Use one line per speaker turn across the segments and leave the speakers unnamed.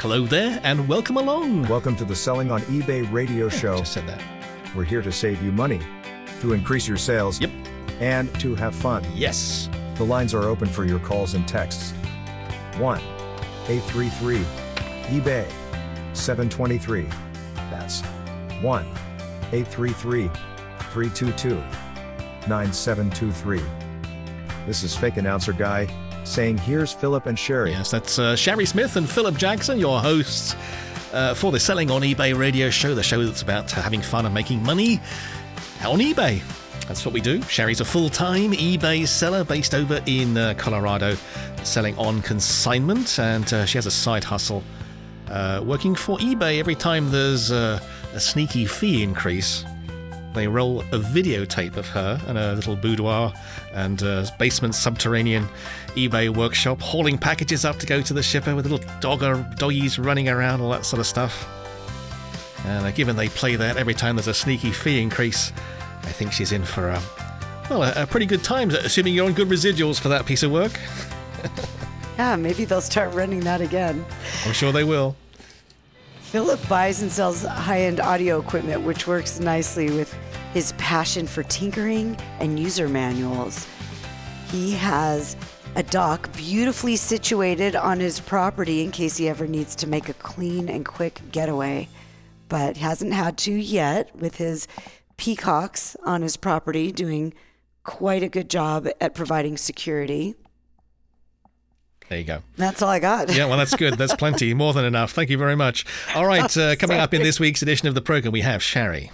Hello there, and welcome along.
Welcome to the Selling on eBay radio show.
Just said that.
We're here to save you money, to increase your sales,
Yep.
and to have fun.
Yes.
The lines are open for your calls and texts. 1 833 eBay 723. That's 1 833 322 9723. This is fake announcer guy saying, Here's Philip and Sherry.
Yes, that's uh, Sherry Smith and Philip Jackson, your hosts uh, for the Selling on eBay radio show, the show that's about having fun and making money on eBay. That's what we do. Sherry's a full time eBay seller based over in uh, Colorado, selling on consignment, and uh, she has a side hustle uh, working for eBay every time there's uh, a sneaky fee increase. They roll a videotape of her and a little boudoir and uh, basement subterranean eBay workshop, hauling packages up to go to the shipper with little dogger, doggies running around, all that sort of stuff. And uh, given they play that every time there's a sneaky fee increase, I think she's in for a, well, a, a pretty good time, assuming you're on good residuals for that piece of work.
Yeah, maybe they'll start running that again.
I'm sure they will.
Philip buys and sells high end audio equipment, which works nicely with his passion for tinkering and user manuals. He has a dock beautifully situated on his property in case he ever needs to make a clean and quick getaway, but hasn't had to yet with his peacocks on his property doing quite a good job at providing security.
There you go.
That's all I got.
Yeah, well, that's good. That's plenty. More than enough. Thank you very much. All right, uh, coming up in this week's edition of the program, we have Sherry.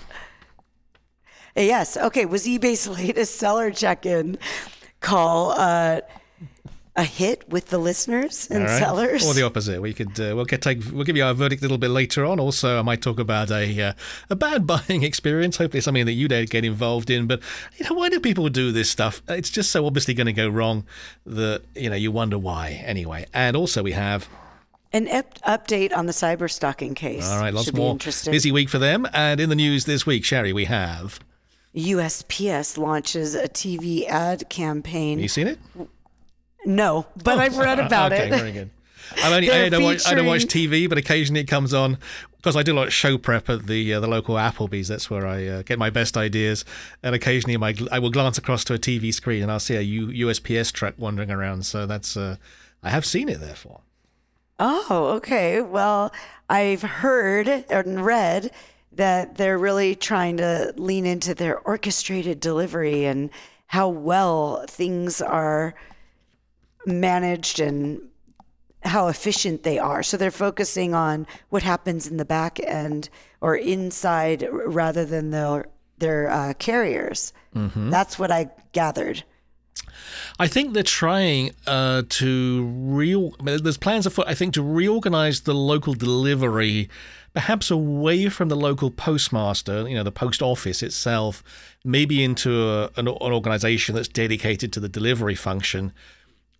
Yes. Okay. Was eBay's latest seller check-in call uh, a hit with the listeners and
right.
sellers?
or the opposite. We could uh, we'll get take we'll give you our verdict a little bit later on. Also, I might talk about a uh, a bad buying experience. Hopefully, something that you don't get involved in. But you know, why do people do this stuff? It's just so obviously going to go wrong that you know you wonder why. Anyway, and also we have
An ep- update on the cyber stalking case.
all right, lots
Should
more busy week for them. And in the news this week, Sherry, we have.
USPS launches a TV ad campaign.
You seen it?
No, but I've read about
okay,
it.
very good. Only, I don't watch I don't watch TV, but occasionally it comes on because I do a lot of show prep at the uh, the local Applebee's. That's where I uh, get my best ideas. And occasionally, my I will glance across to a TV screen and I'll see a U, USPS truck wandering around. So that's uh, I have seen it. Therefore,
Oh, okay. Well, I've heard and read that they're really trying to lean into their orchestrated delivery and how well things are managed and how efficient they are. So they're focusing on what happens in the back end or inside rather than their their uh, carriers. That's what I gathered.
I think they're trying uh, to real. There's plans afoot. I think to reorganize the local delivery, perhaps away from the local postmaster, you know, the post office itself, maybe into a, an, an organization that's dedicated to the delivery function.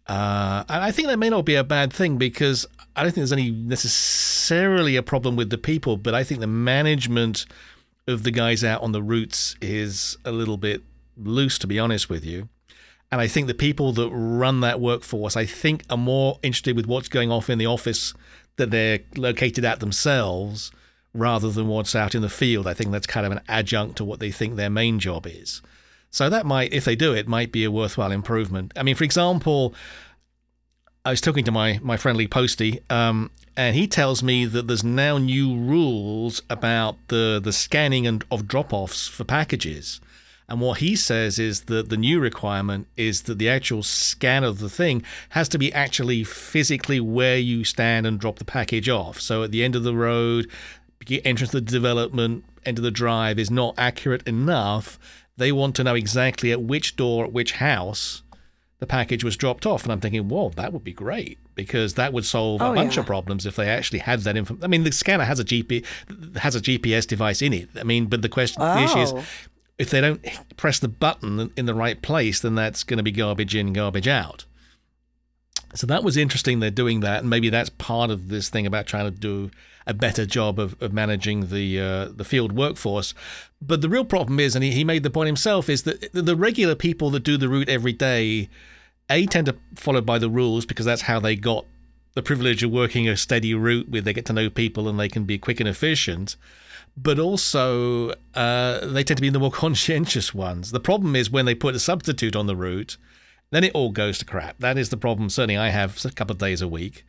Uh, and I think that may not be a bad thing because I don't think there's any necessarily a problem with the people, but I think the management of the guys out on the routes is a little bit loose, to be honest with you. And I think the people that run that workforce, I think, are more interested with what's going off in the office that they're located at themselves rather than what's out in the field. I think that's kind of an adjunct to what they think their main job is. So that might, if they do it, might be a worthwhile improvement. I mean, for example, I was talking to my my friendly postie, um, and he tells me that there's now new rules about the the scanning and of drop offs for packages. And what he says is that the new requirement is that the actual scan of the thing has to be actually physically where you stand and drop the package off. So at the end of the road, entrance to the development, end of the drive is not accurate enough. They want to know exactly at which door, at which house the package was dropped off. And I'm thinking, whoa, that would be great because that would solve a
Oh,
bunch
yeah.
of problems if they actually had that information. I mean, the scanner has a GP has a GPS device in it. I mean, but the question, the issue is,
Oh.
if they don't press the button in the right place, then that's going to be garbage in, garbage out. So that was interesting. They're doing that, and maybe that's part of this thing about trying to do a better job of, of managing the uh, the field workforce. But the real problem is, and he, he made the point himself, is that the- regular people that do the route every day, a tend to follow by the rules because that's how they got the privilege of working a steady route where they get to know people and they can be quick and efficient. But also, uh, they tend to be the more conscientious ones. The problem is when they put a substitute on the route, then it all goes to crap. That is the problem. Certainly, I have a couple of days a week.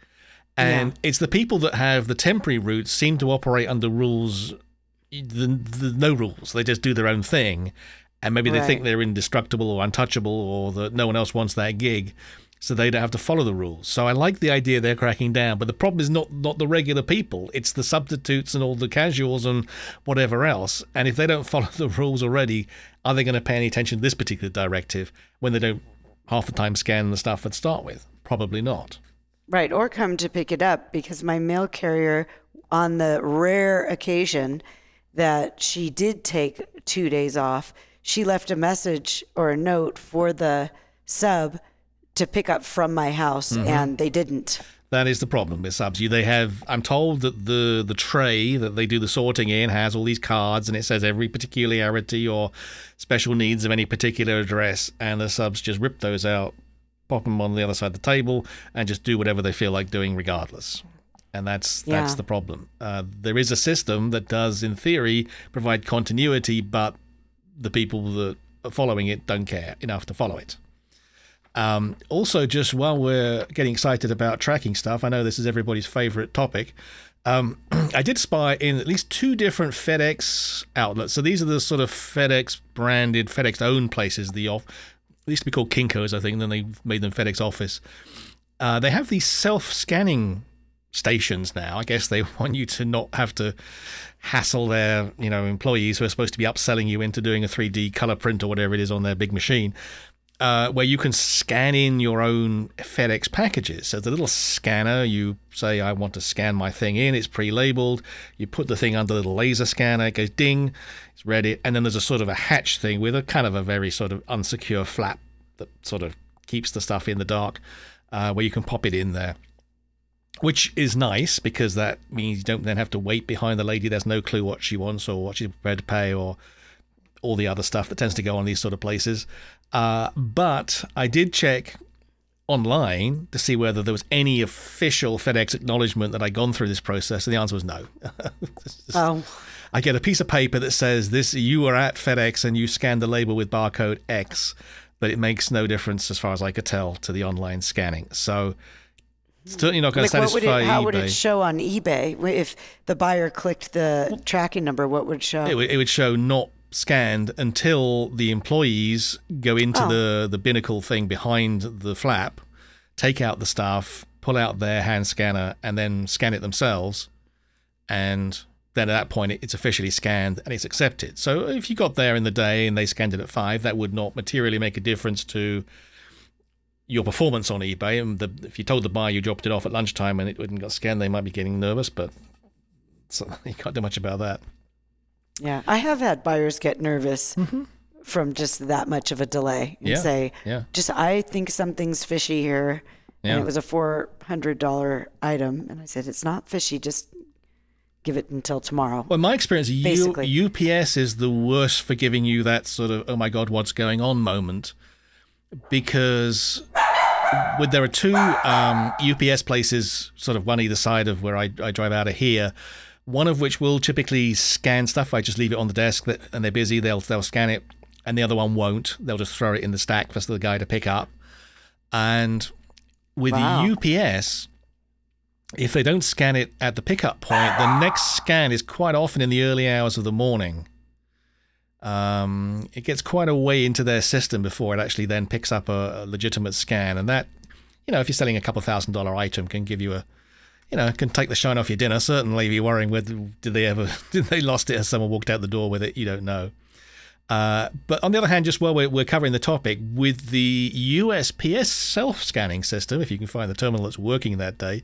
And yeah. it's the people that have the temporary routes seem to operate under rules, the, the no rules. They just do their own thing. And maybe right. they think they're indestructible or untouchable or that no one else wants that gig so they don't have to follow the rules. So I like the idea they're cracking down, but the problem is not not the regular people; it's the substitutes and all the casuals and whatever else. And if they don't follow the rules already, are they going to pay any attention to this particular directive when they don't half the time scan the stuff and start with? Probably not.
Right, or come to pick it up because my mail carrier, on the rare occasion that she did take two days off, she left a message or a note for the sub to pick up from my house, mm-hmm. and they didn't.
That is the problem with subs. You they have. I'm told that the the tray that they do the sorting in has all these cards, and it says every particularity or special needs of any particular address, and the subs just rip those out, pop them on the other side of the table, and just do whatever they feel like doing, regardless. And that's yeah. that's the problem. Uh, there is a system that does, in theory, provide continuity, but the people that are following it don't care enough to follow it. Um, also, just while we're getting excited about tracking stuff, I know this is everybody's favorite topic. Um, I did spy in at least two different FedEx outlets. So these are the sort of FedEx branded, FedEx owned places. The off, they used to be called Kinkos, I think, and then they made them FedEx Office. Uh, they have these self scanning stations now. I guess they want you to not have to hassle their you know employees who are supposed to be upselling you into doing a 3D color print or whatever it is on their big machine uh, where you can scan in your own FedEx packages. So the little scanner, you say, I want to scan my thing in, it's pre labeled. You put the thing under the laser scanner, it goes ding, it's ready. And then there's a sort of a hatch thing with a kind of a very sort of unsecure flap that sort of keeps the stuff in the dark uh, where you can pop it in there. Which is nice because that means you don't then have to wait behind the lady. There's no clue what she wants or what she's prepared to pay or all the other stuff that tends to go on these sort of places. Uh, but I did check online to see whether there was any official FedEx acknowledgement that I'd gone through this process, and the answer was no.
oh.
I get a piece of paper that says this: you were at FedEx and you scanned the label with barcode X, but it makes no difference as far as I could tell to the online scanning. So. It's certainly not going like to satisfy
it, how
eBay.
would it show on eBay if the buyer clicked the tracking number? What would show?
It would, it would show not scanned until the employees go into oh. the the binnacle thing behind the flap, take out the stuff, pull out their hand scanner, and then scan it themselves, and then at that point it's officially scanned and it's accepted. So if you got there in the day and they scanned it at five, that would not materially make a difference to your performance on eBay. And the, if you told the buyer you dropped it off at lunchtime and it wouldn't got scanned, they might be getting nervous, but so you can't do much about that.
Yeah, I have had buyers get nervous mm-hmm. from just that much of a delay and yeah. say, yeah. just I think something's fishy here. Yeah. And it was a $400 item. And I said, it's not fishy, just give it until tomorrow.
Well, my experience, Basically. U- UPS is the worst for giving you that sort of, oh my God, what's going on moment. Because with, there are two um, UPS places, sort of one either side of where I, I drive out of here one of which will typically scan stuff. I just leave it on the desk and they're busy, they'll they'll scan it, and the other one won't. They'll just throw it in the stack for the guy to pick up. And with wow. the UPS, if they don't scan it at the pickup point, the next scan is quite often in the early hours of the morning. Um, it gets quite a way into their system before it actually then picks up a, a legitimate scan, and that, you know, if you're selling a couple thousand dollar item, can give you a you know, can take the shine off your dinner. Certainly, if you're worrying whether did they ever did they lost it as someone walked out the door with it, you don't know. Uh, but on the other hand, just while we're, we're covering the topic, with the USPS self-scanning system, if you can find the terminal that's working that day,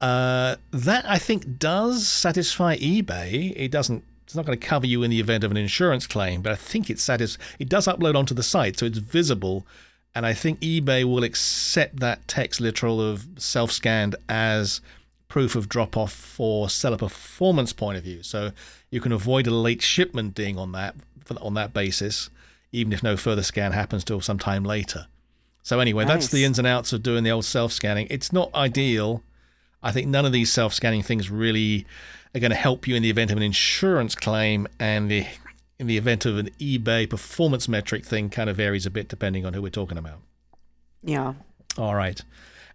uh, that I think does satisfy eBay. It doesn't. It's not going to cover you in the event of an insurance claim, but I think it satis- It does upload onto the site, so it's visible, and I think eBay will accept that text literal of self-scanned as proof of drop off for seller performance point of view. So you can avoid a late shipment ding on that on that basis, even if no further scan happens till some time later. So anyway, nice. that's the ins and outs of doing the old self scanning. It's not ideal, I think none of these self scanning things really are going to help you in the event of an insurance claim, and the in the event of an eBay performance metric thing kind of varies a bit depending on who we're talking about.
Yeah.
All right.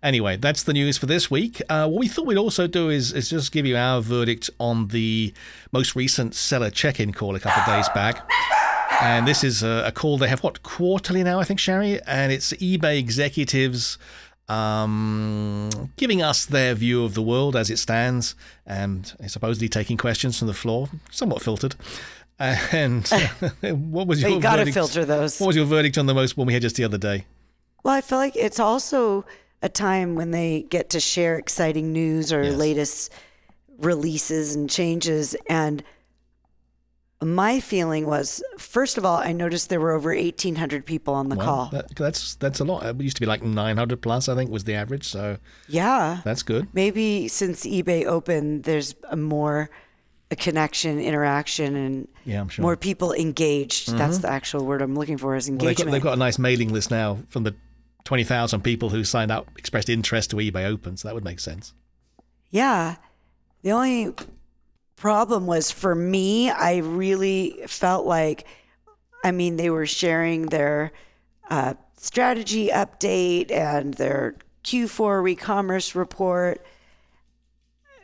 Anyway, that's the news for this week. Uh, what we thought we'd also do is, is just give you our verdict on the most recent seller check in call a couple of days back. And this is a, a, call they have, what, quarterly now, I think, Sherry? And it's eBay executives um, giving us their view of the world as it stands and supposedly taking questions from the floor, somewhat filtered. And what was your
you got to
verdict?
filter those.
What was your verdict on the most one we had just the other day?
Well, I feel like it's also a time when they get to share exciting news or
Yes.
latest releases and changes. And my feeling was, first of all, I noticed there were over 1,800 people on the
Well,
call.
that- that's that's a lot. It used to be like 900 plus, I think, was the average. So
yeah.
that's good.
Maybe since eBay opened, there's a more a connection, interaction, and
Yeah, I'm sure.
more people engaged. Mm-hmm. That's the actual word I'm looking for is
Well, they've,
engagement.
got, they've got a nice mailing list now from the 20,000 people who signed up, expressed interest to eBay Open. So that would make sense.
Yeah. The only problem was for me, I really felt like, I mean, they were sharing their uh, strategy update and their Q4 re-commerce report.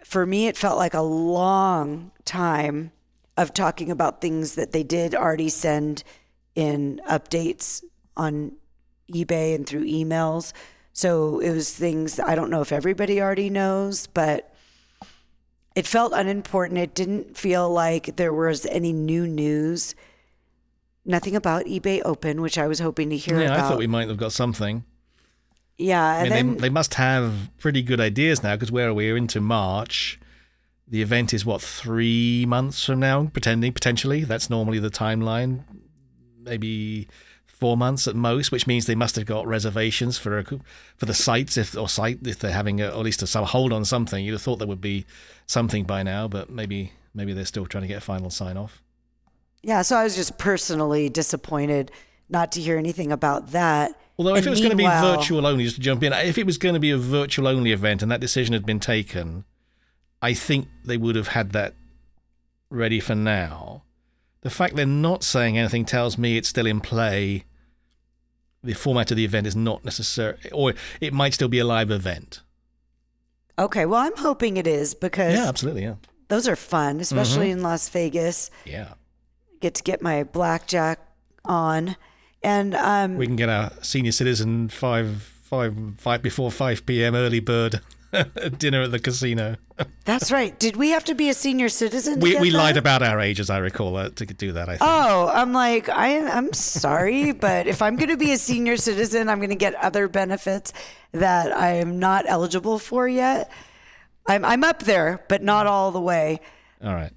For me, it felt like a long time of talking about things that they did already send in updates on eBay and through emails. So it was things I don't know if everybody already knows, but it felt unimportant. It didn't feel like there was any new news. Nothing about eBay Open, which I was hoping to hear
Yeah,
about.
I thought we might have got something.
yeah,
I
and
mean,
then
they, they must have pretty good ideas now because where we're into March. The event is what three months from now, pretending potentially. That's normally the timeline, maybe four months at most, which means they must have got reservations for a, for the sites if or site if they're having a, or at least a some hold on something. You'd have thought there would be something by now, but maybe maybe they're still trying to get a final sign off.
yeah, so I was just personally disappointed not to hear anything about that.
Although if it was going to be virtual only, just to jump in, if it was going to be a virtual only event and that decision had been taken, I think they would have had that ready for now. The fact they're not saying anything tells me it's still in play. The format of the event is not necessary, or it might still be a live event.
Okay, well, I'm hoping it is because
Yeah, absolutely. Yeah,
those are fun, especially in Las Vegas.
yeah.
Get to get my blackjack on, and um,
We can get our senior citizen five five five before five p.m. early bird dinner at the casino.
that's right. Did we have to be a senior citizen? To
We
get
we lied about our age, as I recall, uh, to do that. I think.
Oh, I'm like, I, I'm sorry, but if I'm going to be a senior citizen, I'm going to get other benefits that I am not eligible for yet. I'm, I'm up there, but not all the way.
All right.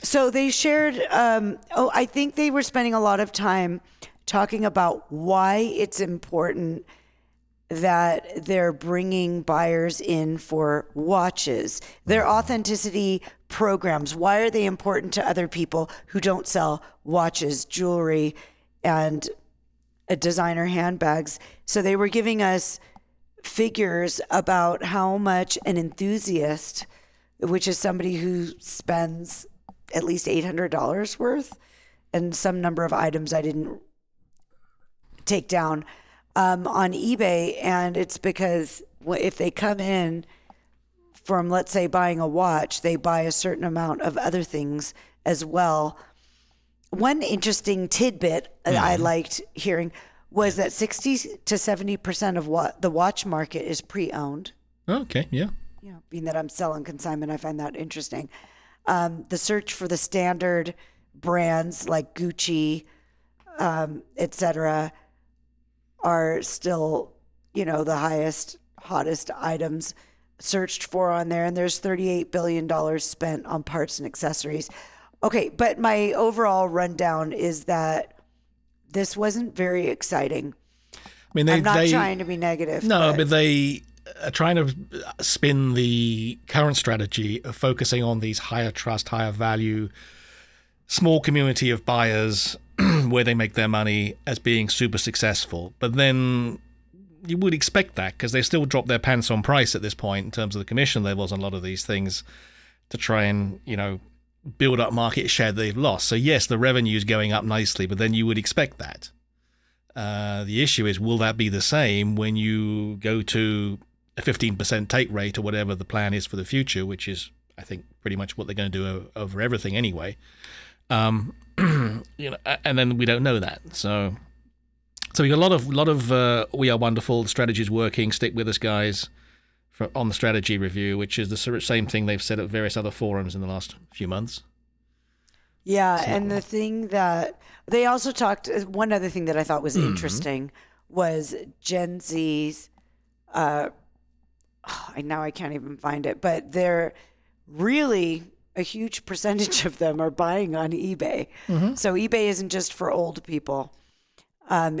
So they shared, um, oh, I think they were spending a lot of time talking about why it's important that they're bringing buyers in for watches, their authenticity programs. Why are they important to other people who don't sell watches, jewelry, and designer handbags? So they were giving us figures about how much an enthusiast, which is somebody who spends at least $800 worth and some number of items I didn't take down um, on eBay. And it's because if they come in from, let's say, buying a watch, they buy a certain amount of other things as well. One interesting tidbit I liked hearing was that 60 to 70% of what the watch market is pre owned
Okay. Yeah.
you know, being that I'm selling consignment, I find that interesting. Um, the search for the standard brands like Gucci, um, et cetera, are still, you know, the highest, hottest items searched for on there. And there's $38 billion spent on parts and accessories. Okay, but my overall rundown is that this wasn't very exciting.
I mean, they
I'm not
they
trying to be negative.
no, but they are trying to spin the current strategy of focusing on these higher trust, higher value, small community of buyers where they make their money as being super successful. But then you would expect that because they still dropped their pants on price at this point in terms of the commission levels on a lot of these things to try and you know build up market share they've lost. So yes, the revenue is going up nicely, but then you would expect that. Uh, the issue is, will that be the same when you go to a 15% take rate or whatever the plan is for the future, which is, I think, pretty much what they're going to do over everything anyway. Um, you know, and then we don't know that. So, so we got a lot of lot of uh, we are wonderful. The strategy is working. Stick with us, guys, for, on the strategy review, which is the same thing they've said at various other forums in the last few months.
Yeah, so. and the thing that they also talked, uh, one other thing that I thought was mm-hmm. interesting was Gen Z's. Uh, oh, now I can't even find it, but they're really a huge percentage of them are buying on eBay. Mm-hmm. So eBay isn't just for old people. Um,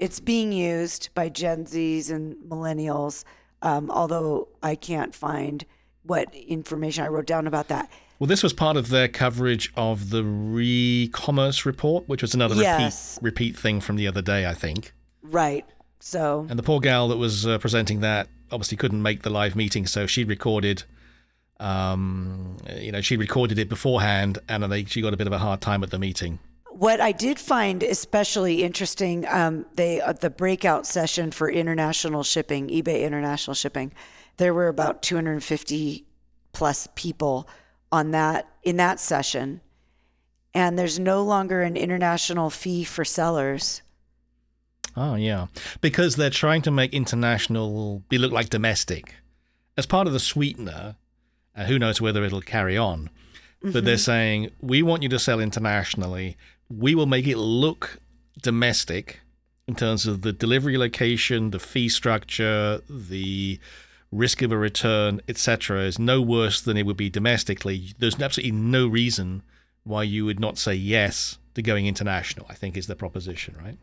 it's being used by Gen Zs and millennials, um, although I can't find what information I wrote down about that.
Well, this was part of their coverage of the re-commerce report, which was another yes. repeat repeat thing from the other day, I think.
Right. So.
And the poor gal that was uh, presenting that obviously couldn't make the live meeting, so she recorded. Um, you know, she recorded it beforehand, and they, she got a bit of a hard time at the meeting.
What I did find especially interesting, um, they uh, the breakout session for international shipping, eBay international shipping, there were about 250 plus people on that in that session. And there's no longer an international fee for sellers.
Oh yeah. Because they're trying to make international be look like domestic. As part of the sweetener and who knows whether it'll carry on but mm-hmm. they're saying we want you to sell internationally we will make it look domestic in terms of the delivery location the fee structure the risk of a return, etc., is no worse than it would be domestically, there's absolutely no reason why you would not say yes to going international. I think is the proposition, right?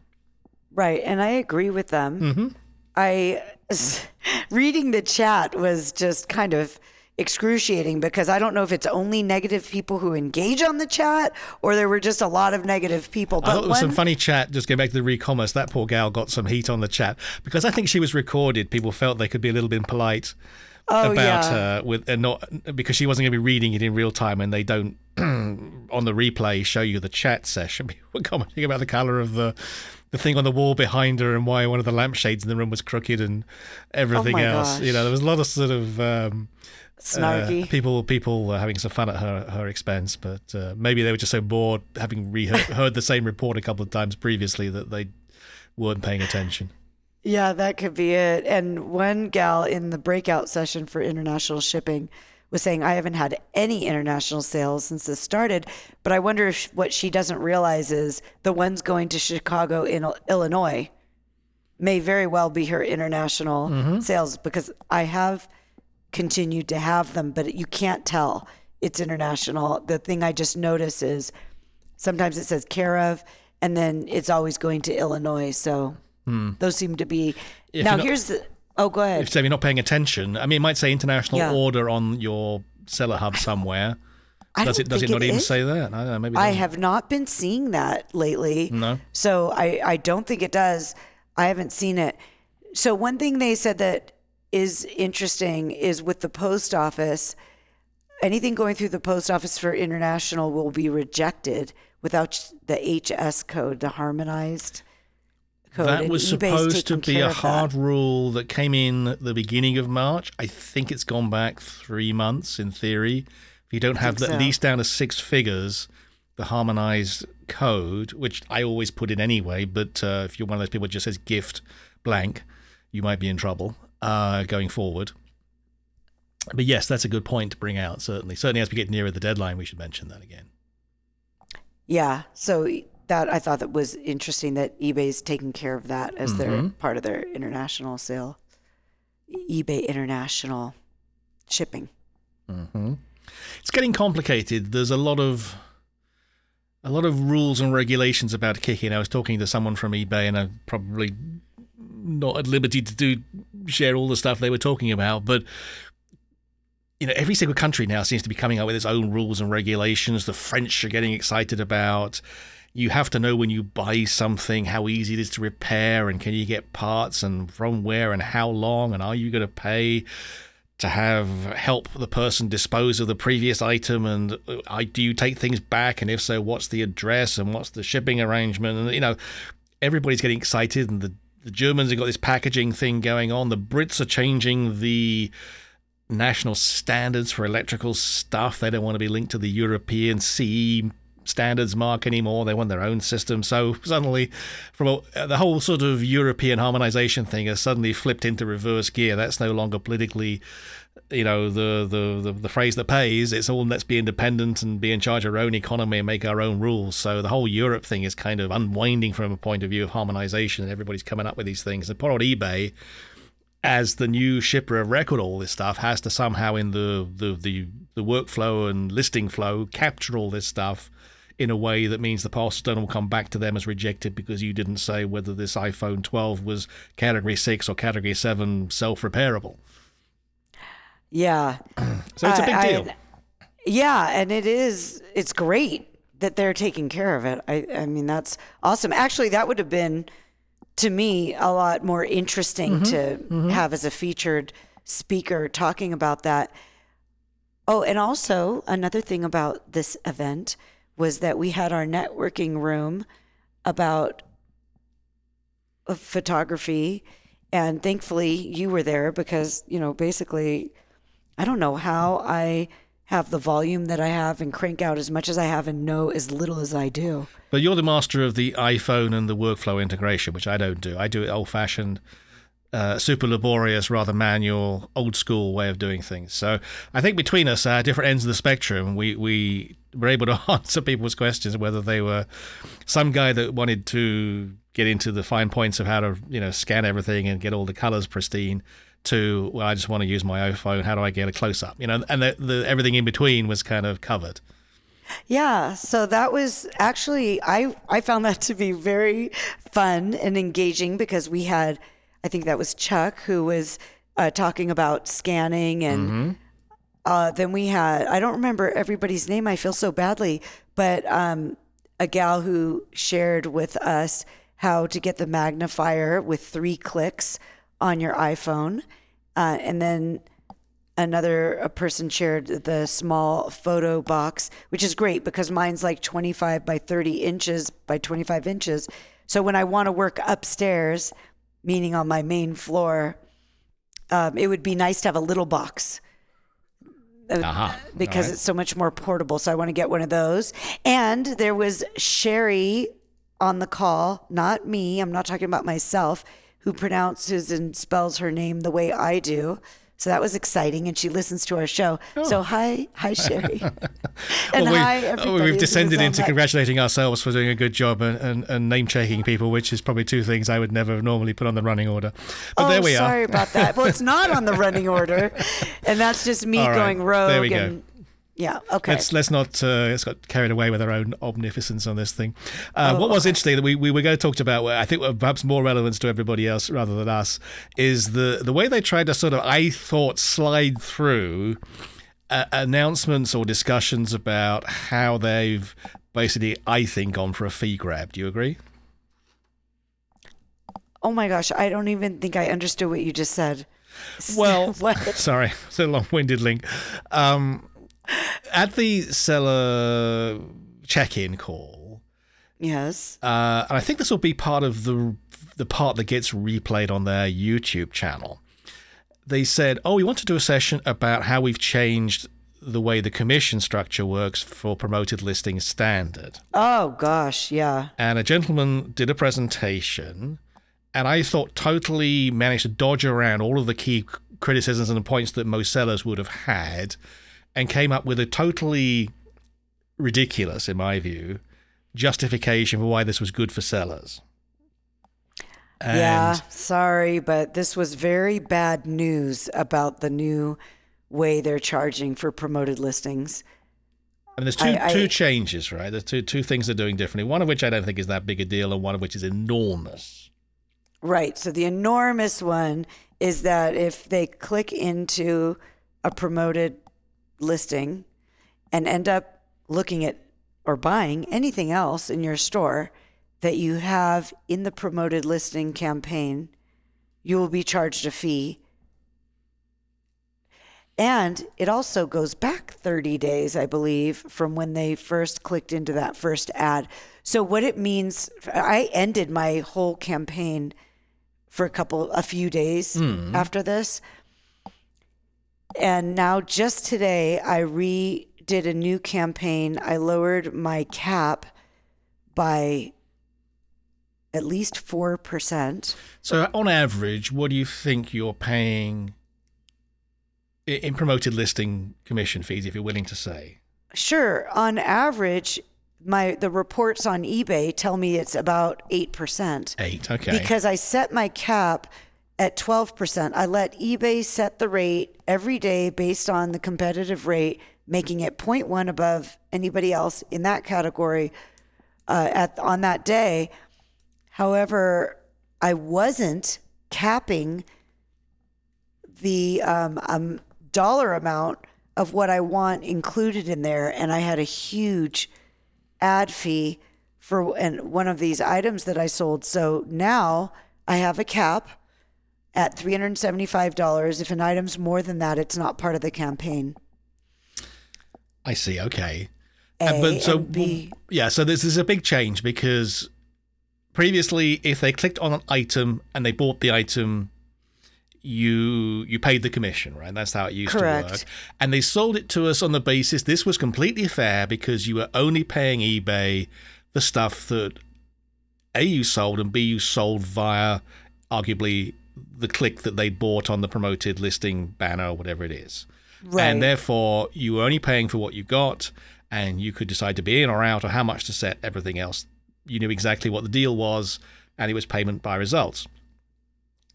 Right, and I agree with them. Mm-hmm. I reading the chat was just kind of excruciating because I don't know if it's only negative people who engage on the chat or there were just a lot of negative people.
But I thought there was some funny chat. Just going back to the re-commerce, that poor gal got some heat on the chat because I think she was recorded. People felt they could be a little bit polite. Oh, about yeah. her with and not because she wasn't going to be reading it in real time and they don't on the replay show you the chat session people were commenting about the color of the the thing on the wall behind her and why one of the lampshades in the room was crooked and everything oh else gosh. you know there was a lot of sort of um,
snarky.
Uh, people people were having some fun at her her expense, but uh, maybe they were just so bored having reheard heard the same report a couple of times previously that they weren't paying attention.
Yeah, that could be it. And one gal in the breakout session for international shipping was saying, I haven't had any international sales since this started, but I wonder if what she doesn't realize is the ones going to Chicago in Illinois may very well be her international mm-hmm. sales because I have continued to have them, but you can't tell it's international. The thing I just notice is sometimes it says care of, and then it's always going to Illinois. So hmm. those seem to be. If now, here's the. Oh, go ahead.
If you're not paying attention, I mean, it might say international yeah. order on your seller hub somewhere. does it? Does it not it even is? say that? I don't know. Maybe.
I have not been seeing that lately.
No.
So I I don't think it does. I haven't seen it. So one thing they said that is interesting is with the post office, anything going through the post office for international will be rejected without the HS code, the harmonized code.
That was supposed to be a hard that. rule that came in at the beginning of March. I think it's gone back three months in theory. If you don't have so. at least down to six figures, the harmonized code, which I always put in anyway, but uh, if you're one of those people that just says gift blank, you might be in trouble uh, going forward. But yes, that's a good point to bring out. Certainly, certainly as we get nearer the deadline, we should mention that again.
Yeah. So that I thought that was interesting that eBay's taking care of that as mm-hmm. their part of their international sale. eBay international shipping.
Mm-hmm. It's getting complicated. There's a lot of a lot of rules and regulations about kicking. I was talking to someone from eBay, and I probably not at liberty to do share all the stuff they were talking about, but you know, every single country now seems to be coming up with its own rules and regulations. The French are getting excited about you have to know when you buy something how easy it is to repair and can you get parts and from where and how long and are you going to pay to have help the person dispose of the previous item and uh, do you take things back and if so what's the address and what's the shipping arrangement and you know everybody's getting excited and the, the germans have got this packaging thing going on the brits are changing the national standards for electrical stuff they don't want to be linked to the european ce standards mark anymore. They want their own system. So suddenly, from a, the whole sort of European harmonization thing has suddenly flipped into reverse gear. That's no longer politically, you know, the the the, the phrase that pays. It's all let's be independent and be in charge of our own economy and make our own rules. So the whole Europe thing is kind of unwinding from a point of view of harmonization, and everybody's coming up with these things. And poor old eBay as the new shipper of record, all this stuff has to somehow in the, the the the workflow and listing flow capture all this stuff in a way that means the parcel will come back to them as rejected because you didn't say whether this iPhone 12 was category 6 or category 7 self repairable.
Yeah.
so it's a big deal.
I, yeah, and it is it's great that they're taking care of it. I I mean that's awesome. Actually, that would have been to me a lot more interesting mm-hmm. to mm-hmm. have as a featured speaker talking about that. Oh, and also another thing about this event was that we had our networking room about photography and thankfully you were there because you know basically i don't know how i have the volume that i have and crank out as much as i have and know as little as i do
but you're the master of the iphone and the workflow integration which i don't do i do it old fashioned uh, super laborious, rather manual, old school way of doing things. So I think between us, uh, different ends of the spectrum, we we were able to answer people's questions, whether they were some guy that wanted to get into the fine points of how to you know scan everything and get all the colors pristine. To well, I just want to use my iPhone. How do I get a close up? You know, and the, the everything in between was kind of covered.
Yeah, so that was actually I I found that to be very fun and engaging because we had I think that was Chuck who was uh, talking about scanning and mm-hmm. uh, then we had I don't remember everybody's name. I feel so badly, but um, a gal who shared with us how to get the magnifier with three clicks on your iPhone, uh, and then another person shared the small photo box, which is great because mine's like 25 by 30 inches by 25 inches. So when I want to work upstairs, meaning on my main floor, um, it would be nice to have a little box. Uh, uh-huh. Because right. it's so much more portable. So I want to get one of those. And there was Sherry on the call, not me. I'm not talking about myself, who pronounces and spells her name the way I do. So that was exciting, and she listens to our show. Oh. So hi, hi Sherry,
and well, we, hi oh, everybody. We've descended into congratulating ourselves for doing a good job and, and, and name checking people, which is probably two things I would never normally put on the running order. But
oh,
there we
sorry
are.
Sorry about that. Well, it's not on the running order, and that's just me right, going rogue. There we and, go yeah. Okay.
Let's let's not uh, let's got carried away with our own omnificence on this thing. Uh, oh, what was okay. interesting that we, we were going to talk about, I think perhaps more relevance to everybody else rather than us, is the the way they tried to sort of I thought slide through uh, announcements or discussions about how they've basically I think gone for a fee grab. Do you agree?
Oh my gosh, I don't even think I understood what you just said.
Well, sorry, it's a long-winded link. Um, at the seller check-in call.
Yes.
Uh, and I think this will be part of the the part that gets replayed on their YouTube channel. They said, "Oh, we want to do a session about how we've changed the way the commission structure works for promoted listing standard."
Oh gosh, yeah.
And a gentleman did a presentation, and I thought totally managed to dodge around all of the key criticisms and the points that most sellers would have had and came up with a totally ridiculous, in my view, justification for why this was good for sellers.
And yeah, sorry, but this was very bad news about the new way they're charging for promoted listings.
I mean, there's two I, I, two changes, right? There's two two things they're doing differently. One of which I don't think is that big a deal, and one of which is enormous.
Right. So the enormous one is that if they click into a promoted listing and end up looking at or buying anything else in your store that you have in the promoted listing campaign, you will be charged a fee. And it also goes back 30 days, I believe, from when they first clicked into that first ad. So, what it means, I ended my whole campaign for a couple, a few days hmm. after this. And now, just today, I redid a new campaign. I lowered my cap by at least 4%.
So, on average, what do you think you're paying in promoted listing commission fees, if you're willing to say?
Sure, on average, my the reports on eBay tell me it's about 8%.
Eight. Okay.
Because I set my cap at 12%. I let eBay set the rate every day based on the competitive rate, making it 0.1 above anybody else in that category uh, at on that day. However, I wasn't capping the um, um, dollar amount of what I want included in there, and I had a huge ad fee for and one of these items that I sold. So now I have a cap at $375. If an item's more than that, it's not part of the campaign.
I see. Okay.
A
but so
B.
yeah, so this is a big change because previously, if they clicked on an item and they bought the item, you you paid the commission, right? That's how it used
Correct.
to work. And they sold it to us on the basis this was completely fair because you were only paying eBay the stuff that a you sold and b you sold via arguably the click that they bought on the promoted listing banner or whatever it is.
Right.
And therefore, you were only paying for what you got, and you could decide to be in or out or how much to set everything else. You knew exactly what the deal was, and it was payment by results.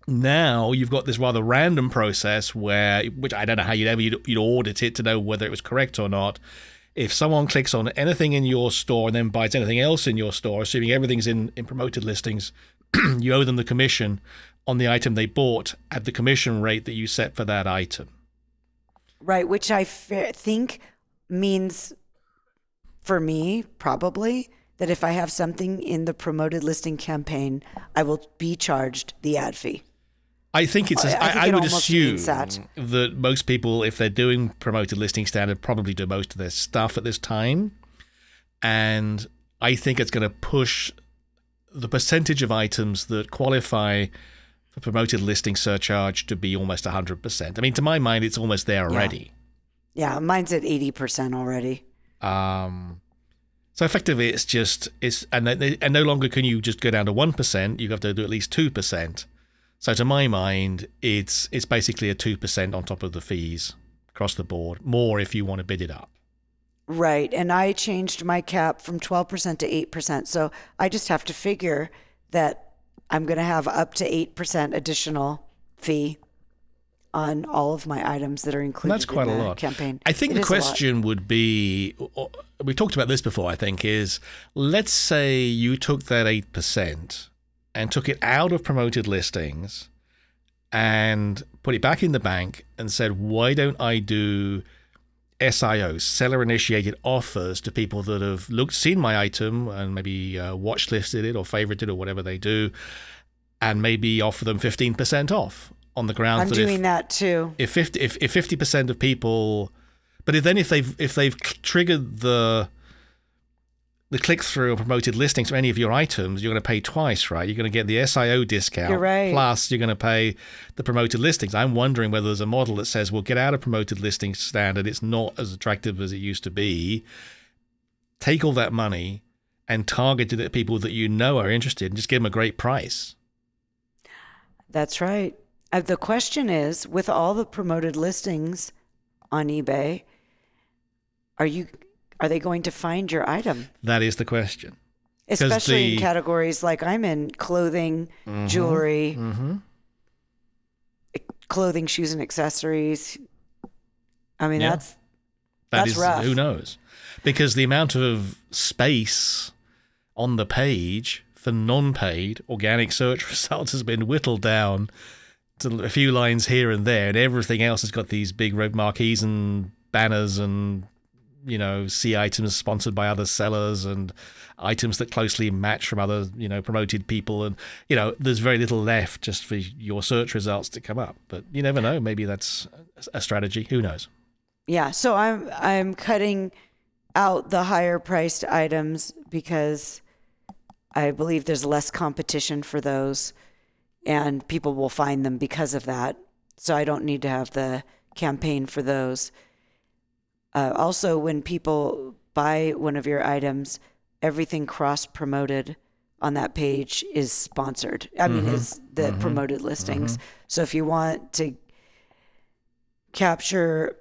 Now you've got this rather random process where, which I don't know how you'd ever you'd, you'd audit it to know whether it was correct or not. If someone clicks on anything in your store and then buys anything else in your store, assuming everything's in, in promoted listings, you owe them the commission on the item they bought at the commission rate that you set for that item.
Right, which I think means for me probably that if I have something in the promoted listing campaign, I will be charged the ad fee.
I think it's.
I- I
I,
think
I
it
would assume
that.
that most people, if they're doing promoted listing standard, probably do most of their stuff at this time, and I think it's going to push the percentage of items that qualify for promoted listing surcharge to be almost hundred percent. I mean, to my mind, it's almost there already.
Yeah, mine's at 80% already.
Um, so effectively, it's just it's and and no longer can you just go down to one percent. You have to do at least two percent. So to my mind, it's it's basically a two percent on top of the fees across the board. More if you want to bid it up.
Right. And I changed my cap from 12% to 8%. So I just have to figure that I'm going to have up to 8% additional fee on all of my items that are
And
included
that's quite
in
a lot.
campaign.
I think
It
the
is a lot.
question would be we talked about this before, I think, is let's say you took that 8% and took it out of promoted listings and put it back in the bank and said, why don't I do SIOs, seller initiated offers to people that have looked, seen my item and maybe uh, watch listed it or favorited it or whatever they do, and maybe offer them 15% off on the grounds
I'm
that
doing
if,
that too.
if 50 if, if 50% of people but if then if they've if they've triggered the the click through or promoted listings for any of your items you're going to pay twice right? You're going to get the SIO discount
You're right.
plus you're going to pay the promoted listings. I'm wondering whether there's a model that says well get out of promoted listings standard. It's not as attractive as it used to be. Take all that money and target it at people that you know are interested and just give them a great price.
That's right. Uh, the question is with all the promoted listings on eBay, are you are they going to find your item?
that is the question
Especially
the- Mm-hmm.
in categories like I'm in clothing, jewelry, e- clothing, shoes, and accessories. I mean,
Yeah.
that's
That
That's
is
rough.
who knows, because the amount of space on the page for non-paid organic search results has been whittled down to a few lines here and there, and everything else has got these big red marquees and banners and you know, see items sponsored by other sellers and items that closely match from other, you know, promoted people. And, you know, there's very little left just for your search results to come up. But you never know. Maybe that's a strategy. Who knows?
Yeah. So I'm I'm cutting out the higher priced items because I believe there's less competition for those and people will find them because of that. So I don't need to have the campaign for those. Uh, also, when people buy one of your items, everything cross promoted on that page is sponsored. I mean,
Mm-hmm.
is the promoted listings. So if you want to capture,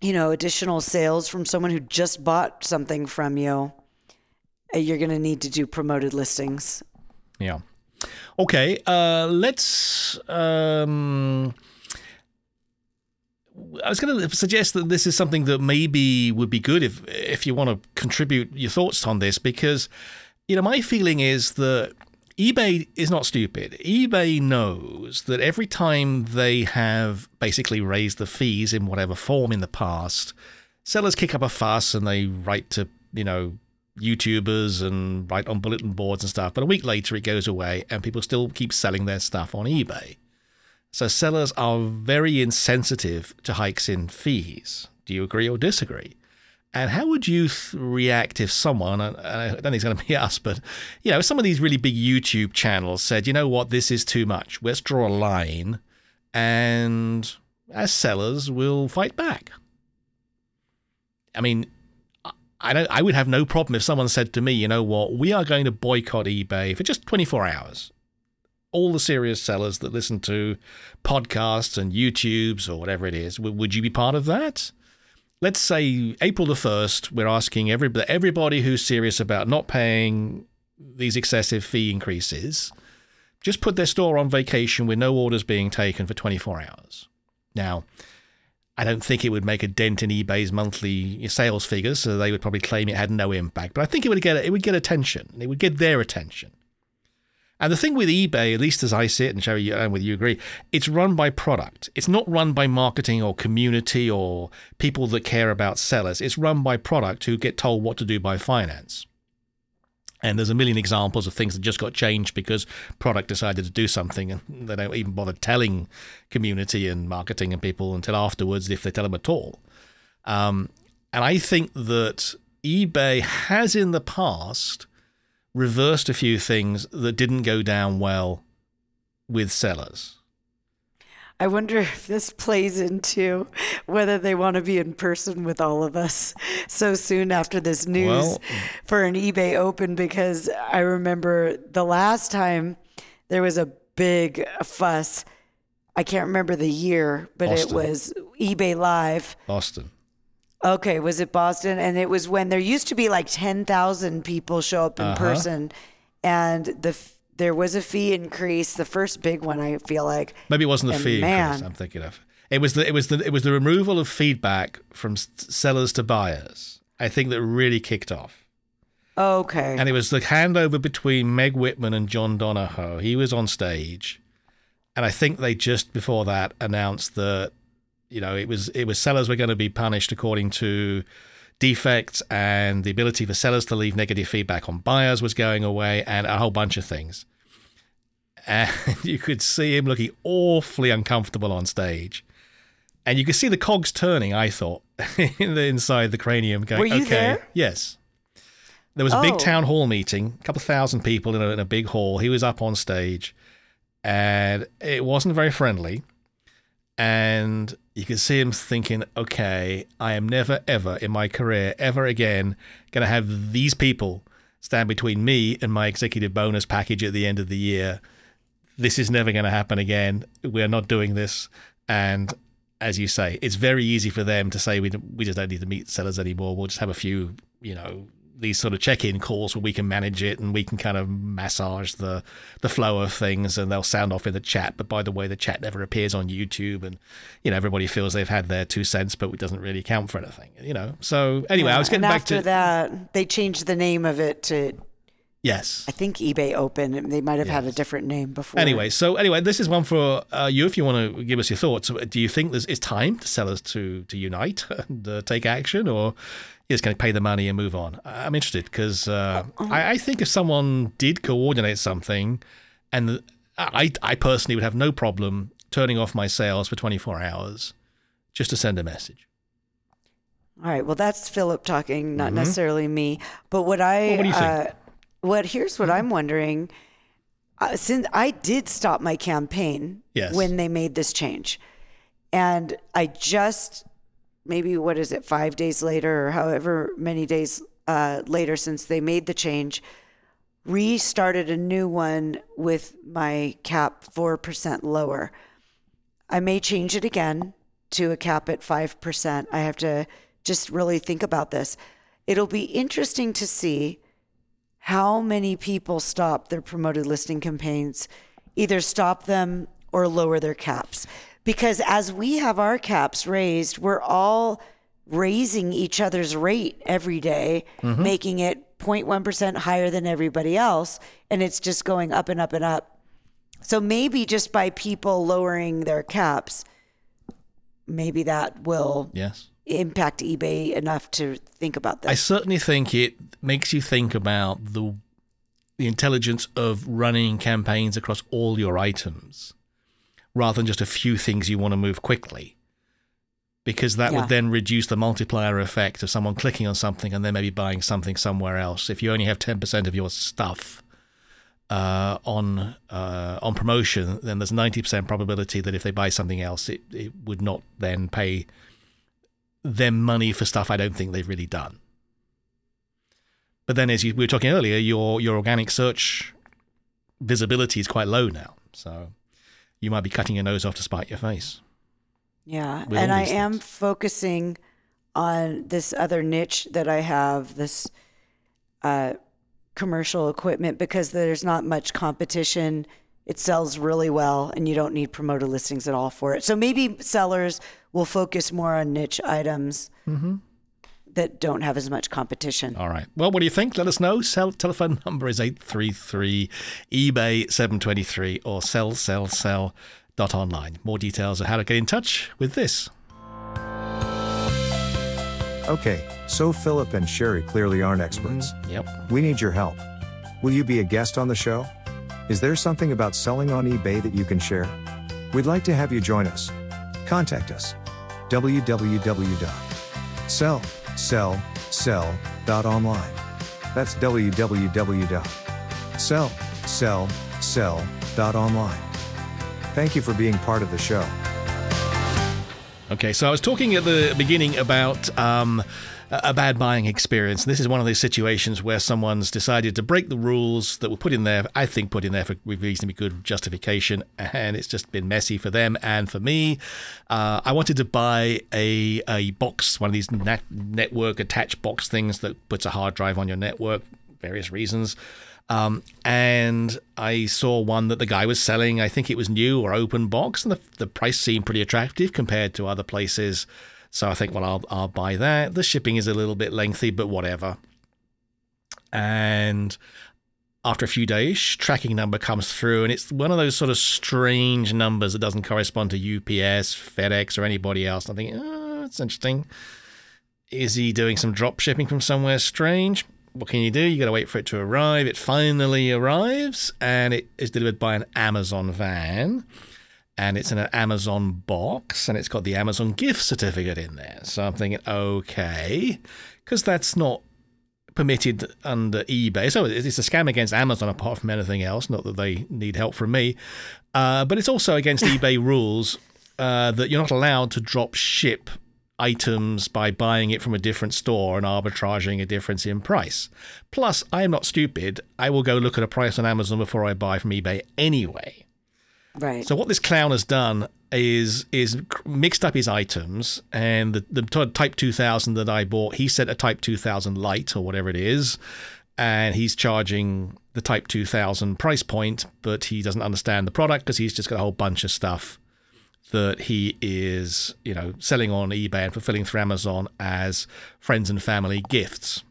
you know, additional sales from someone who just bought something from you, uh, you're going to need to do promoted listings.
Yeah. Okay. Uh, let's. Um, I was going to suggest that this is something that maybe would be good if if you want to contribute your thoughts on this because you know my feeling is that eBay is not stupid. eBay knows that every time they have basically raised the fees in whatever form in the past, sellers kick up a fuss and they write to, you know, YouTubers and write on bulletin boards and stuff. But a week later, it goes away and people still keep selling their stuff on eBay. So sellers are very insensitive to hikes in fees. Do you agree or disagree? And how would you th- react if someone, and I don't think it's going to be us, but you know, some of these really big YouTube channels said, you know what, this is too much. Let's draw a line, and as sellers, we'll fight back. I mean, I don't. I would have no problem if someone said to me, you know what, we are going to boycott eBay for just 24 hours. All the serious sellers that listen to podcasts and YouTubes or whatever it is, would you be part of that? Let's say April the 1st, we're asking everybody, everybody who's serious about not paying these excessive fee increases, just put their store on vacation with no orders being taken for 24 hours. Now, I don't think it would make a dent in eBay's monthly sales figures, so they would probably claim it had no impact. But I think it would get it would get attention. It would get their attention. And the thing with eBay, at least as I see it, and Sherry, and with you agree, it's run by product. It's not run by marketing or community or people that care about sellers. It's run by product who get told what to do by finance. And there's a million examples of things that just got changed because product decided to do something and they don't even bother telling community and marketing and people until afterwards if they tell them at all. Um, and I think that eBay has in the past reversed a few things that didn't go down well with sellers.
I wonder if this plays into whether they want to be in person with all of us so soon after this news
Well-
for an eBay open because I remember the last time there was a big fuss. I can't remember the year, but it was eBay Live.
Boston.
Okay, was it Boston? And it was when there used to be like 10,000 people show up in
Uh-huh.
person and the there was a fee increase, the first big one I feel like.
Maybe it wasn't the
And
fee
man.
increase. I'm thinking of. It was the it was the it was the removal of feedback from sellers to buyers. I think that really kicked off.
Okay.
And it was the handover between Meg Whitman and John Donahoe. He was on stage, and I think they just before that announced that you know it was it was sellers were going to be punished according to defects and the ability for sellers to leave negative feedback on buyers was going away and a whole bunch of things. And you could see him looking awfully uncomfortable on stage. And you could see the cogs turning, I thought, in the, inside the cranium going,
Were you
okay.
there?
Yes. There was a big
Oh.
town hall meeting, a couple thousand people in a, in a big hall. He was up on stage, and it wasn't very friendly. And you can see him thinking, okay, I am never, ever in my career, ever again, going to have these people stand between me and my executive bonus package at the end of the year. This is never going to happen again. We're not doing this. And as you say, it's very easy for them to say we we just don't need to meet sellers anymore. We'll just have a few, you know, these sort of check-in calls where we can manage it and we can kind of massage the the flow of things, and they'll sound off in the chat. But by the way, the chat never appears on YouTube, and you know everybody feels they've had their two cents, but it doesn't really count for anything. You know. So anyway, I was getting back
after
to
that, they changed the name of it to
Yes.
I think eBay Open. They might have had a different name before.
Anyway, so anyway, this is one for uh, you. If you want to give us your thoughts, do you think it's time to sellers to to unite and uh, take action, or you're just going to pay the money and move on? I'm interested because uh, I, I think if someone did coordinate something, and I I personally would have no problem turning off my sales for 24 hours just to send a message.
All right. Well, that's Philip talking, not necessarily me. But what I
Mm-hmm. Well, what do you think?
What here's what I'm wondering. Uh, since I did stop my campaign
Yes.
when they made this change, and I just maybe what is it five days later or however many days uh, later since they made the change, restarted a new one with my cap four percent lower. I may change it again to a cap at 5%. I have to just really think about this. It'll be interesting to see how many people stop their promoted listing campaigns, either stop them or lower their caps. Because as we have our caps raised, we're all raising each other's rate every day, mm-hmm. making it 0.1% higher than everybody else. And it's just going up and up and up. So maybe just by people lowering their caps, maybe that will
Yes.
Impact eBay enough to think about
that.
I
certainly think it makes you think about the the intelligence of running campaigns across all your items rather than just a few things you want to move quickly. Because that
Yeah.
would then reduce the multiplier effect of someone clicking on something and then maybe buying something somewhere else. If you only have 10% of your stuff uh, on uh, on promotion, then there's 90% probability that if they buy something else, it, it would not then pay them money for stuff I don't think they've really done. But then, as you, we were talking earlier, your your organic search visibility is quite low now, so you might be cutting your nose off to spite your face.
yeah. And I
these
am focusing on this other niche that I have, this uh, commercial equipment, because there's not much competition. It sells really well, and you don't need promoted listings at all for it. So maybe sellers will focus more on niche items
Mm-hmm.
that don't have as much competition.
All right. Well, what do you think? Let us know. Cell telephone number is 833 eBay 723 or sell sell sell dot online. More details of how to get in touch with this.
Okay, so Philip and Sherry clearly aren't experts.
Yep.
We need your help. Will you be a guest on the show? Is there something about selling on eBay that you can share? We'd like to have you join us. Contact us. www.sellsellsell.online. That's www.sellsellsell.online. Thank you for being part of the show.
Okay, so I was talking at the beginning about um, a bad buying experience. This is one of those situations where someone's decided to break the rules that were put in there, I think put in there for reasonably good justification, and it's just been messy for them and for me. Uh, I wanted to buy a, a box, one of these net, network attached box things that puts a hard drive on your network, various reasons. Um, and I saw one that the guy was selling. I think it was new or open box, and the, the price seemed pretty attractive compared to other places. So I think, well, I'll I'll buy that. The shipping is a little bit lengthy, but whatever. And after a few days, tracking number comes through, and it's one of those sort of strange numbers that doesn't correspond to UPS, FedEx, or anybody else. I think, oh, that's interesting. Is he doing some drop shipping from somewhere strange? What can you do? You got to wait for it to arrive. It finally arrives, and it is delivered by an Amazon van, and it's in an Amazon box, and it's got the Amazon gift certificate in there. So I'm thinking, okay, because that's not permitted under eBay. So it's a scam against Amazon apart from anything else. Not that they need help from me, uh, but it's also against eBay rules uh, that you're not allowed to drop ship items by buying it from a different store and arbitraging a difference in price. Plus, I am not stupid. I will go look at a price on Amazon before I buy from eBay anyway.
Right.
So what this clown has done is is mixed up his items, and the, the Type 2000 that I bought, he sent a Type 2000 light or whatever it is, and he's charging the Type 2000 price point, but he doesn't understand the product because he's just got a whole bunch of stuff that he is, you know, selling on eBay and fulfilling through Amazon as friends and family gifts.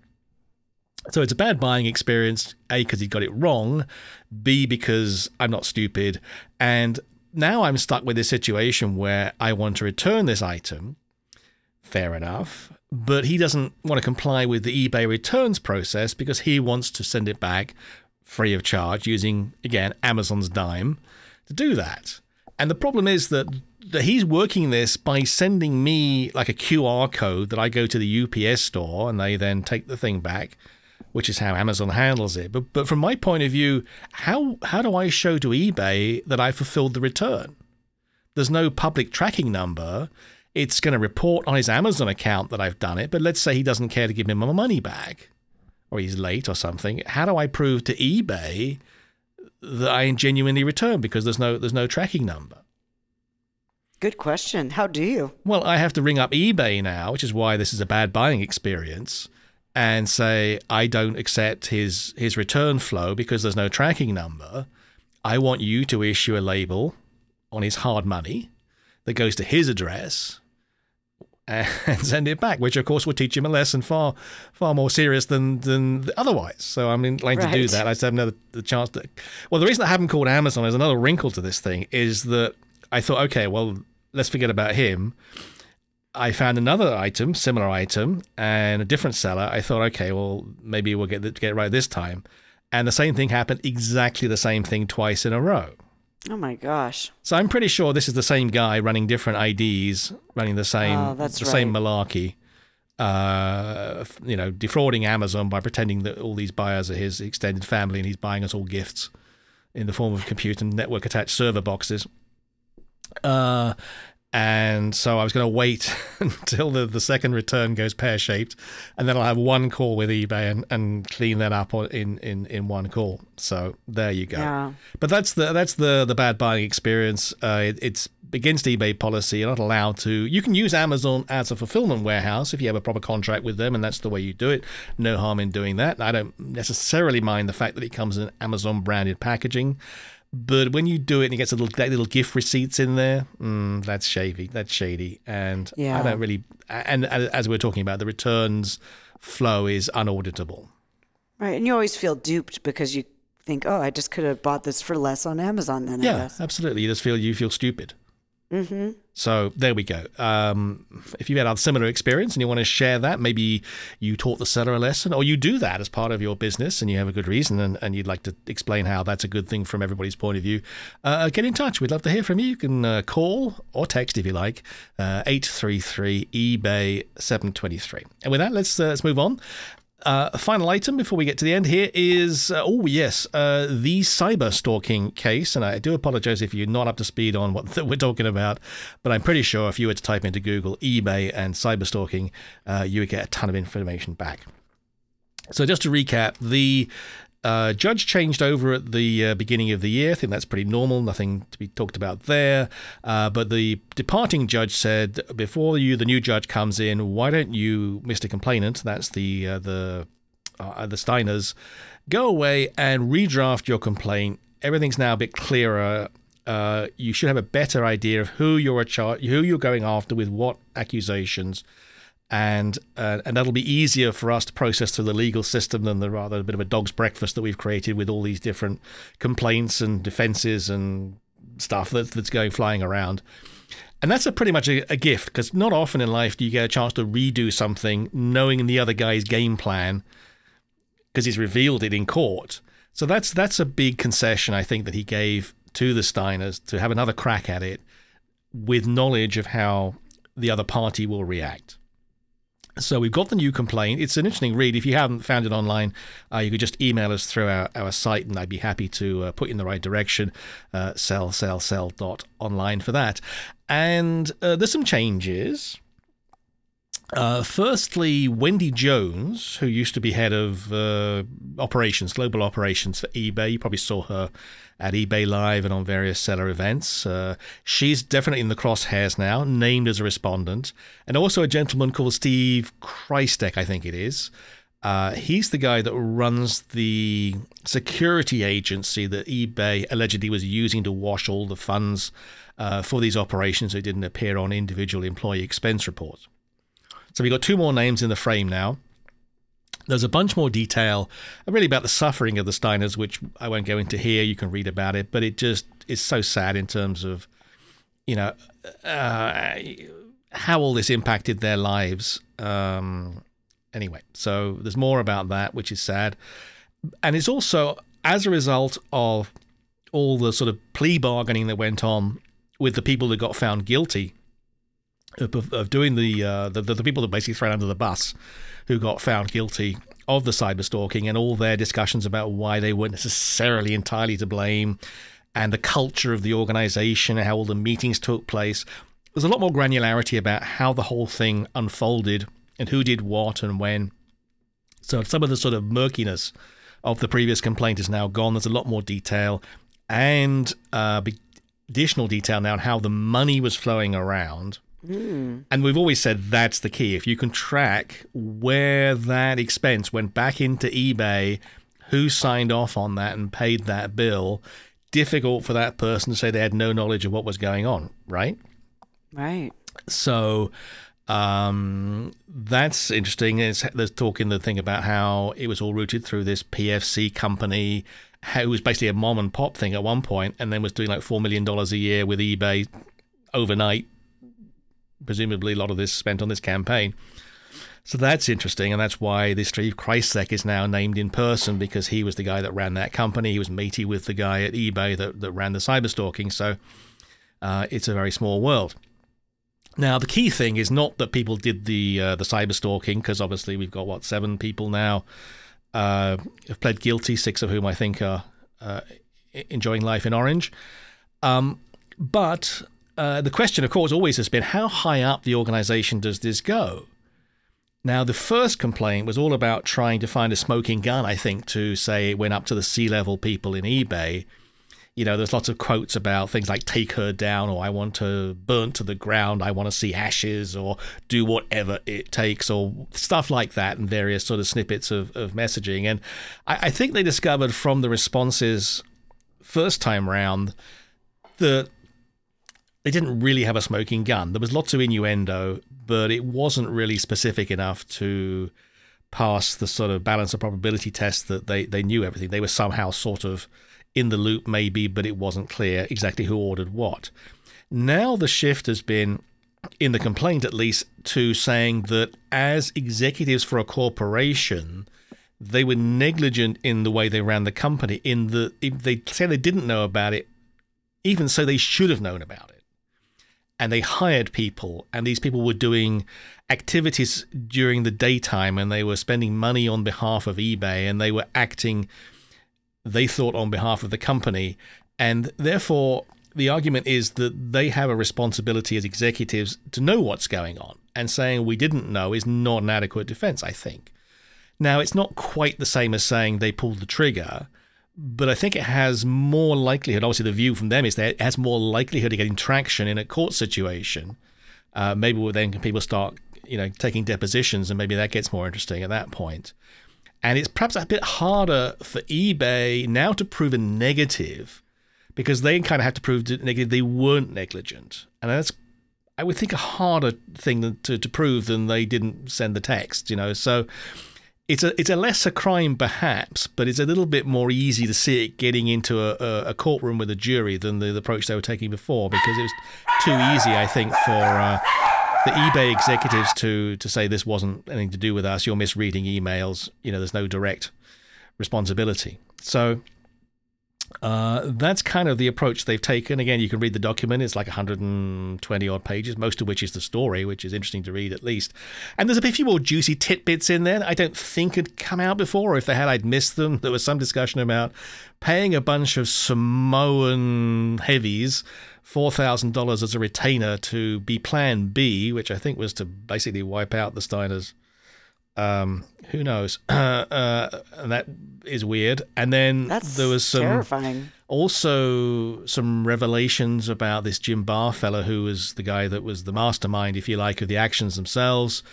So it's a bad buying experience, A, because he got it wrong, B, because I'm not stupid. And now I'm stuck with this situation where I want to return this item. Fair enough. But he doesn't want to comply with the eBay returns process because he wants to send it back free of charge using, again, Amazon's dime to do that. And the problem is that, that he's working this by sending me like a QR code that I go to the UPS store and they then take the thing back, which is how Amazon handles it. But but from my point of view, how how do I show to eBay that I fulfilled the return? There's no public tracking number. It's going to report on his Amazon account that I've done it, but let's say he doesn't care to give me my money back or he's late or something. How do I prove to eBay that I genuinely returned because there's no there's no tracking number?
Good question. How do you?
Well, I have to ring up eBay now, which is why this is a bad buying experience, and say I don't accept his his return flow because there's no tracking number. I want you to issue a label on his hard money that goes to his address and send it back, which of course would teach him a lesson far, far more serious than than otherwise. So I'm inclined right. to do that. I just have another the chance to. Well, the reason I haven't called Amazon, is another wrinkle to this thing, is that I thought, okay, well, let's forget about him. I found another item, similar item, and a different seller. I thought, okay, well, maybe we'll get get it right this time. And the same thing happened, exactly the same thing twice in a row.
Oh my gosh!
So I'm pretty sure this is the same guy running different IDs, running the same oh, the right. same malarkey. Uh, you know, defrauding Amazon by pretending that all these buyers are his extended family and he's buying us all gifts in the form of computer and network attached server boxes. Uh, and so I was going to wait until the, the second return goes pear shaped, and then I'll have one call with eBay and, and clean that up in, in, in one call. So there you go. Yeah. But that's the that's the the bad buying experience. Uh, it, it's against eBay policy. You're not allowed to. You can use Amazon as a fulfillment warehouse if you have a proper contract with them, and that's the way you do it. No harm in doing that. I don't necessarily mind the fact that it comes in Amazon branded packaging. But when you do it and you get little little gift receipts in there, mm, that's shady. That's shady, and yeah. I don't really. And as we are talking about, the returns flow is unauditable.
Right, and you always feel duped because you think, "Oh, I just could have bought this for less on Amazon." Then
yeah, absolutely. You just feel you feel stupid. Mm-hmm. So there we go. Um, if you've had a similar experience and you want to share that, maybe you taught the seller a lesson, or you do that as part of your business and you have a good reason and, and you'd like to explain how that's a good thing from everybody's point of view, uh, get in touch. We'd love to hear from you. You can uh, call or text if you like, uh, 833 eBay 723. And with that, let's, uh, let's move on. Uh, final item before we get to the end here is uh, oh yes, uh, the cyber stalking case, and I do apologize if you're not up to speed on what we're talking about, but I'm pretty sure if you were to type into Google eBay and cyber stalking, uh, you would get a ton of information back. So just to recap, the uh, judge changed over at the uh, beginning of the year. I think that's pretty normal. Nothing to be talked about there. Uh, but the departing judge said, before you, the new judge comes in, why don't you, Mr. Complainant, that's the uh, the uh, the Steiners, go away and redraft your complaint. Everything's now a bit clearer. Uh, you should have a better idea of who you're char- who you're going after with what accusations and uh, and that'll be easier for us to process through the legal system than the rather a bit of a dog's breakfast that we've created with all these different complaints and defenses and stuff that, that's going flying around. And that's a pretty much a, a gift because not often in life do you get a chance to redo something knowing the other guy's game plan because he's revealed it in court. So that's that's a big concession I think that he gave to the Steiners to have another crack at it with knowledge of how the other party will react. So we've got the new complaint. It's an interesting read. If you haven't found it online, uh, you could just email us through our, our site, and I'd be happy to uh, put you in the right direction. Uh, sell, sell, sell dot online for that. And uh, there's some changes. Uh, firstly, Wendy Jones, who used to be head of uh, operations, global operations for eBay, you probably saw her at eBay Live and on various seller events. Uh, she's definitely in the crosshairs now, named as a respondent. And also a gentleman called Steve Krystek, I think it is. Uh, he's the guy that runs the security agency that eBay allegedly was using to wash all the funds uh, for these operations that didn't appear on individual employee expense reports. So we've got two more names in the frame now. There's a bunch more detail, uh, really about the suffering of the Steiners, which I won't go into here. You can read about it, but it just is so sad in terms of, you know, uh, how all this impacted their lives. Um, anyway, so there's more about that, which is sad, and it's also as a result of all the sort of plea bargaining that went on with the people that got found guilty of, of doing the, uh, the, the people that basically thrown under the bus, who got found guilty of the cyber stalking, and all their discussions about why they weren't necessarily entirely to blame, and the culture of the organization, and how all the meetings took place. There's a lot more granularity about how the whole thing unfolded and who did what and when. So some of the sort of murkiness of the previous complaint is now gone. There's a lot more detail and uh, additional detail now on how the money was flowing around Mm. And we've always said that's the key. If you can track where that expense went back into eBay, who signed off on that and paid that bill, difficult for that person to say they had no knowledge of what was going on, right?
Right.
So um, that's interesting. It's, there's talking the thing about how it was all routed through this PFC company, how it was basically a mom and pop thing at one point, and then was doing like $4 million a year with eBay overnight presumably a lot of this spent on this campaign. So that's interesting, and that's why this Steve Krystek is now named in person because he was the guy that ran that company. He was matey with the guy at eBay that, that ran the cyberstalking. So uh, it's a very small world. Now the key thing is not that people did the uh, the cyber stalking because obviously we've got what seven people now uh, have pled guilty, six of whom I think are uh, enjoying life in Orange. Um, but uh, the question, of course, always has been how high up the organization does this go? Now, the first complaint was all about trying to find a smoking gun, I think, to say it went up to the C level people in eBay. You know, there's lots of quotes about things like take her down, or I want to burn to the ground, I want to see ashes, or do whatever it takes, or stuff like that, and various sort of snippets of, of messaging. And I, I think they discovered from the responses first time round that they didn't really have a smoking gun. There was lots of innuendo, but it wasn't really specific enough to pass the sort of balance of probability test that they, they knew everything. They were somehow sort of in the loop, maybe, but it wasn't clear exactly who ordered what. Now the shift has been, in the complaint at least, to saying that as executives for a corporation, they were negligent in the way they ran the company. In the they say they didn't know about it, even so they should have known about it and they hired people and these people were doing activities during the daytime and they were spending money on behalf of eBay and they were acting they thought on behalf of the company. And therefore the argument is that they have a responsibility as executives to know what's going on. And saying we didn't know is not an adequate defense i think. Now it's not quite the same as saying they pulled the trigger but I think it has more likelihood. Obviously, the view from them is that it has more likelihood of getting traction in a court situation. Uh, maybe then people start, you know, taking depositions, and maybe that gets more interesting at that point. And it's perhaps a bit harder for eBay now to prove a negative because they kind of have to prove negative they weren't negligent, and that's I would think a harder thing to, to prove than they didn't send the text, you know. So it's a it's a lesser crime perhaps, but it's a little bit more easy to see it getting into a, a, courtroom with a jury than the, the, approach they were taking before because it was too easy, I think, for uh, the eBay executives to to say this wasn't anything to do with us. You're misreading emails. You know, there's no direct responsibility. So uh, that's kind of the approach they've taken. Again, you can read the document. It's like 120 odd pages, most of which is the story, which is interesting to read at least. And there's a few more juicy tidbits in there I don't think had come out before, or if they had, I'd missed them. There was some discussion about paying a bunch of Samoan heavies $4,000 as a retainer to be Plan B, which I think was to basically wipe out the Steiners um, who knows? Uh, uh, and that is weird. And then
That's
there was some
terrifying.
also some revelations about this Jim Baugh fella, who was the guy that was the mastermind, if you like, of the actions themselves.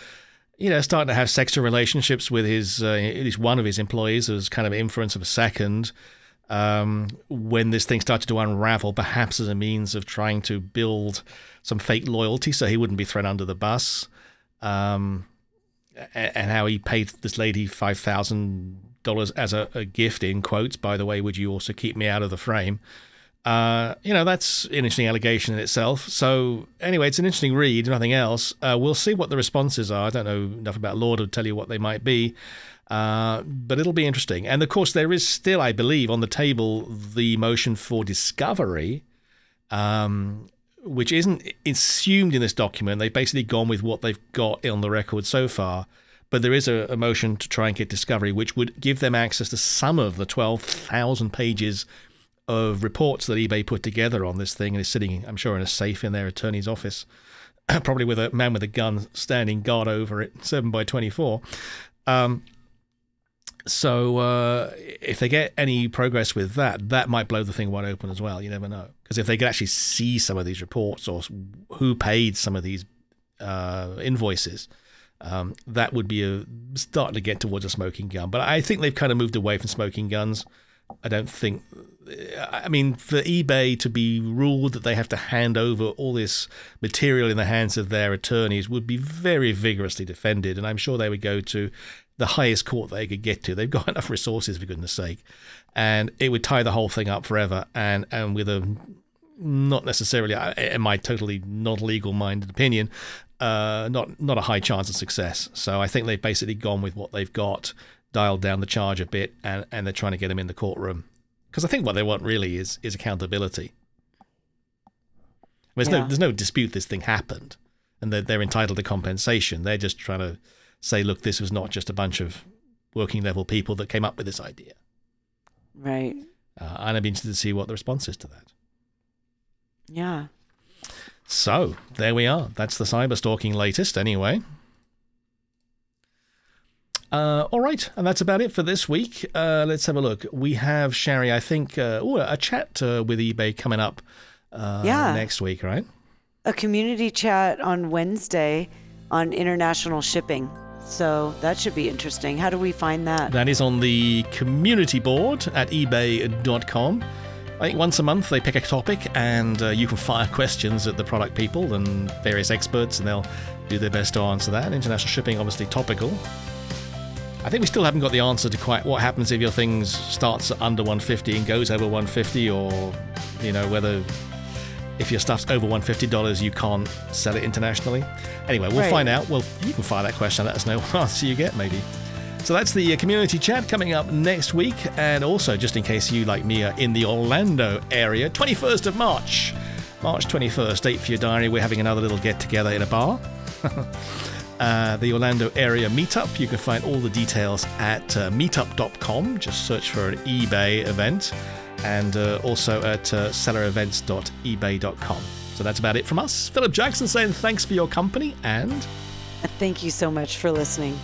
You know, starting to have sexual relationships with his uh, at least one of his employees as kind of inference of a second. Um, when this thing started to unravel, perhaps as a means of trying to build some fake loyalty, so he wouldn't be thrown under the bus. Um, and how he paid this lady five thousand dollars as a, a, gift in quotes. By the way, would you also keep me out of the frame? Uh, you know, that's an interesting allegation in itself. So anyway, it's an interesting read. Nothing else. Uh, we'll see what the responses are. I don't know enough about law to tell you what they might be. Uh, but it'll be interesting. And of course, there is still, I believe, on the table the motion for discovery, um, which isn't assumed in this document. They've basically gone with what they've got on the record so far. But there is a, a motion to try and get discovery, which would give them access to some of the 12,000 pages of reports that eBay put together on this thing and is sitting, I'm sure, in a safe in their attorney's office, probably with a man with a gun standing guard over it, 7 by 24. Um, so uh, if they get any progress with that, that might blow the thing wide open as well. You never know. Because if they could actually see some of these reports or who paid some of these uh, invoices, um, that would be a starting to get towards a smoking gun. But I think they've kind of moved away from smoking guns. I don't think. I mean, for eBay to be ruled that they have to hand over all this material in the hands of their attorneys would be very vigorously defended, and I'm sure they would go to the highest court they could get to. They've got enough resources, for goodness sake, and it would tie the whole thing up forever. And and with a not necessarily, uh, in my totally not legal minded opinion, uh, not not a high chance of success. So I think they've basically gone with what they've got, dialed down the charge a bit, and and they're trying to get them in the courtroom because I think what they want really is is accountability. There's yeah. no there's no dispute this thing happened, and they're they're entitled to compensation. They're just trying to say, look, this was not just a bunch of working level people that came up with this idea.
Right.
Uh, and I'd be interested to see what the response is to that.
Yeah.
So there we are. That's the cyber stalking latest, anyway. Uh, all right, and that's about it for this week. Uh, let's have a look. We have Sherry, I think, uh, ooh, a chat uh, with eBay coming up uh, yeah. next week, right?
A community chat on Wednesday on international shipping. So that should be interesting. How do we find that?
That is on the community board at ebay.com. I think once a month they pick a topic and uh, you can fire questions at the product people and various experts, and they'll do their best to answer that. International shipping, obviously topical. I think we still haven't got the answer to quite what happens if your thing starts under 150 and goes over 150, or you know whether if your stuff's over $150, you can't sell it internationally. Anyway, we'll right. find out. Well, you can fire that question. Let us know what answer you get, maybe. So that's the uh, community chat coming up next week. And also, just in case you, like me, are in the Orlando area, 21st of March. March 21st, date for your diary. We're having another little get together in a bar. uh, the Orlando area meetup. You can find all the details at uh, meetup.com. Just search for an eBay event and uh, also at uh, sellerevents.ebay.com. So that's about it from us. Philip Jackson saying thanks for your company and.
Thank you so much for listening.